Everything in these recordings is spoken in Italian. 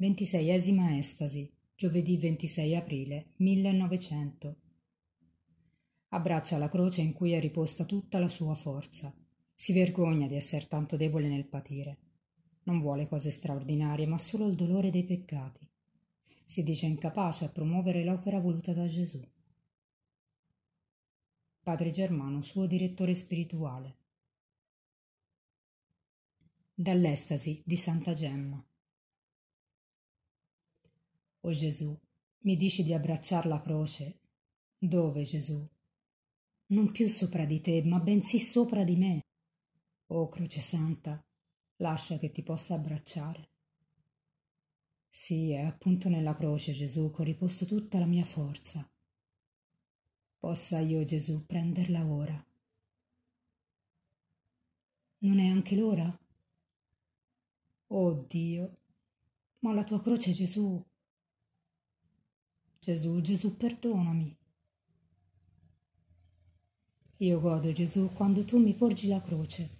Ventiseiesima estasi, giovedì 26 aprile 1900. Abbraccia la croce in cui è riposta tutta la sua forza. Si vergogna di essere tanto debole nel patire. Non vuole cose straordinarie, ma solo il dolore dei peccati. Si dice incapace a promuovere l'opera voluta da Gesù. Padre Germano, suo direttore spirituale. Dall'estasi di Santa Gemma. O Gesù, mi dici di abbracciar la croce. Dove, Gesù? Non più sopra di te, ma bensì sopra di me. O Croce Santa, lascia che ti possa abbracciare. Sì, è appunto nella croce, Gesù, che ho riposto tutta la mia forza. Possa io, Gesù, prenderla ora. Non è anche l'ora? Oh Dio, ma la tua croce, Gesù, Gesù, Gesù, perdonami. Io godo, Gesù, quando tu mi porgi la croce.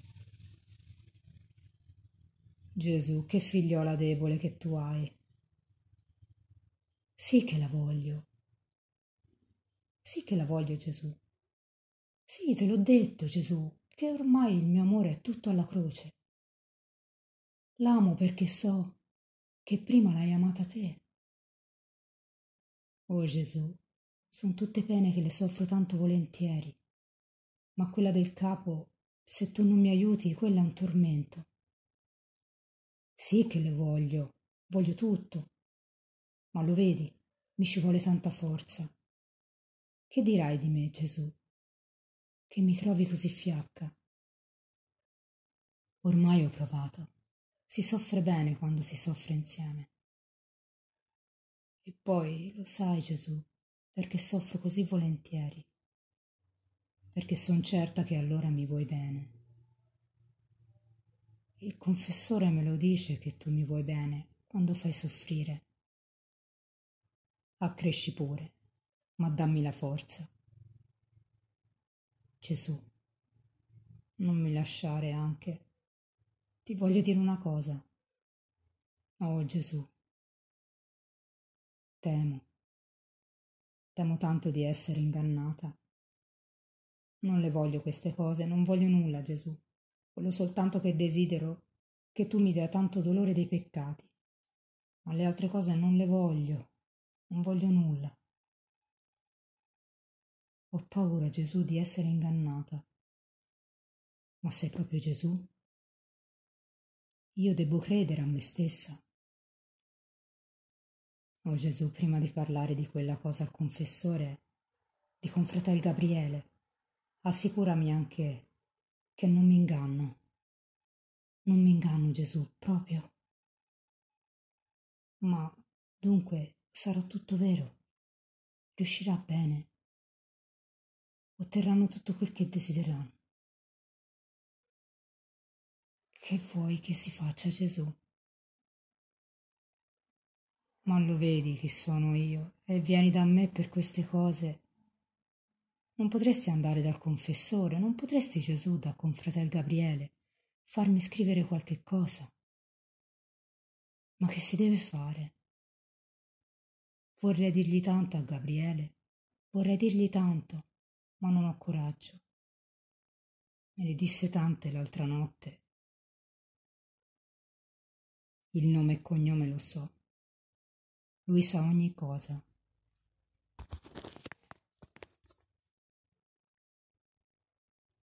Gesù, che figliola debole che tu hai. Sì che la voglio. Sì che la voglio, Gesù. Sì, te l'ho detto, Gesù, che ormai il mio amore è tutto alla croce. L'amo perché so che prima l'hai amata te. Oh Gesù, son tutte pene che le soffro tanto volentieri, ma quella del capo, se tu non mi aiuti, quella è un tormento. Sì che le voglio, voglio tutto, ma lo vedi, mi ci vuole tanta forza. Che dirai di me, Gesù? Che mi trovi così fiacca? Ormai ho provato. Si soffre bene quando si soffre insieme. E poi lo sai, Gesù, perché soffro così volentieri, perché son certa che allora mi vuoi bene. Il confessore me lo dice che tu mi vuoi bene quando fai soffrire. Accresci pure, ma dammi la forza. Gesù, non mi lasciare anche. Ti voglio dire una cosa. Oh Gesù, Temo. Temo tanto di essere ingannata. Non le voglio queste cose, non voglio nulla, Gesù. Voglio soltanto che desidero che tu mi dia tanto dolore dei peccati. Ma le altre cose non le voglio, non voglio nulla. Ho paura, Gesù, di essere ingannata. Ma sei proprio Gesù? Io devo credere a me stessa. Oh Gesù, prima di parlare di quella cosa al confessore, di confratel Gabriele, assicurami anche che non mi inganno. Non mi inganno, Gesù, proprio. Ma dunque sarà tutto vero. Riuscirà bene. Otterranno tutto quel che desiderano. Che vuoi che si faccia, Gesù? Ma lo vedi chi sono io e vieni da me per queste cose. Non potresti andare dal confessore, non potresti Gesù da confratel Gabriele farmi scrivere qualche cosa. Ma che si deve fare? Vorrei dirgli tanto a Gabriele, vorrei dirgli tanto, ma non ho coraggio. Me ne disse tante l'altra notte. Il nome e cognome lo so lui sa ogni cosa.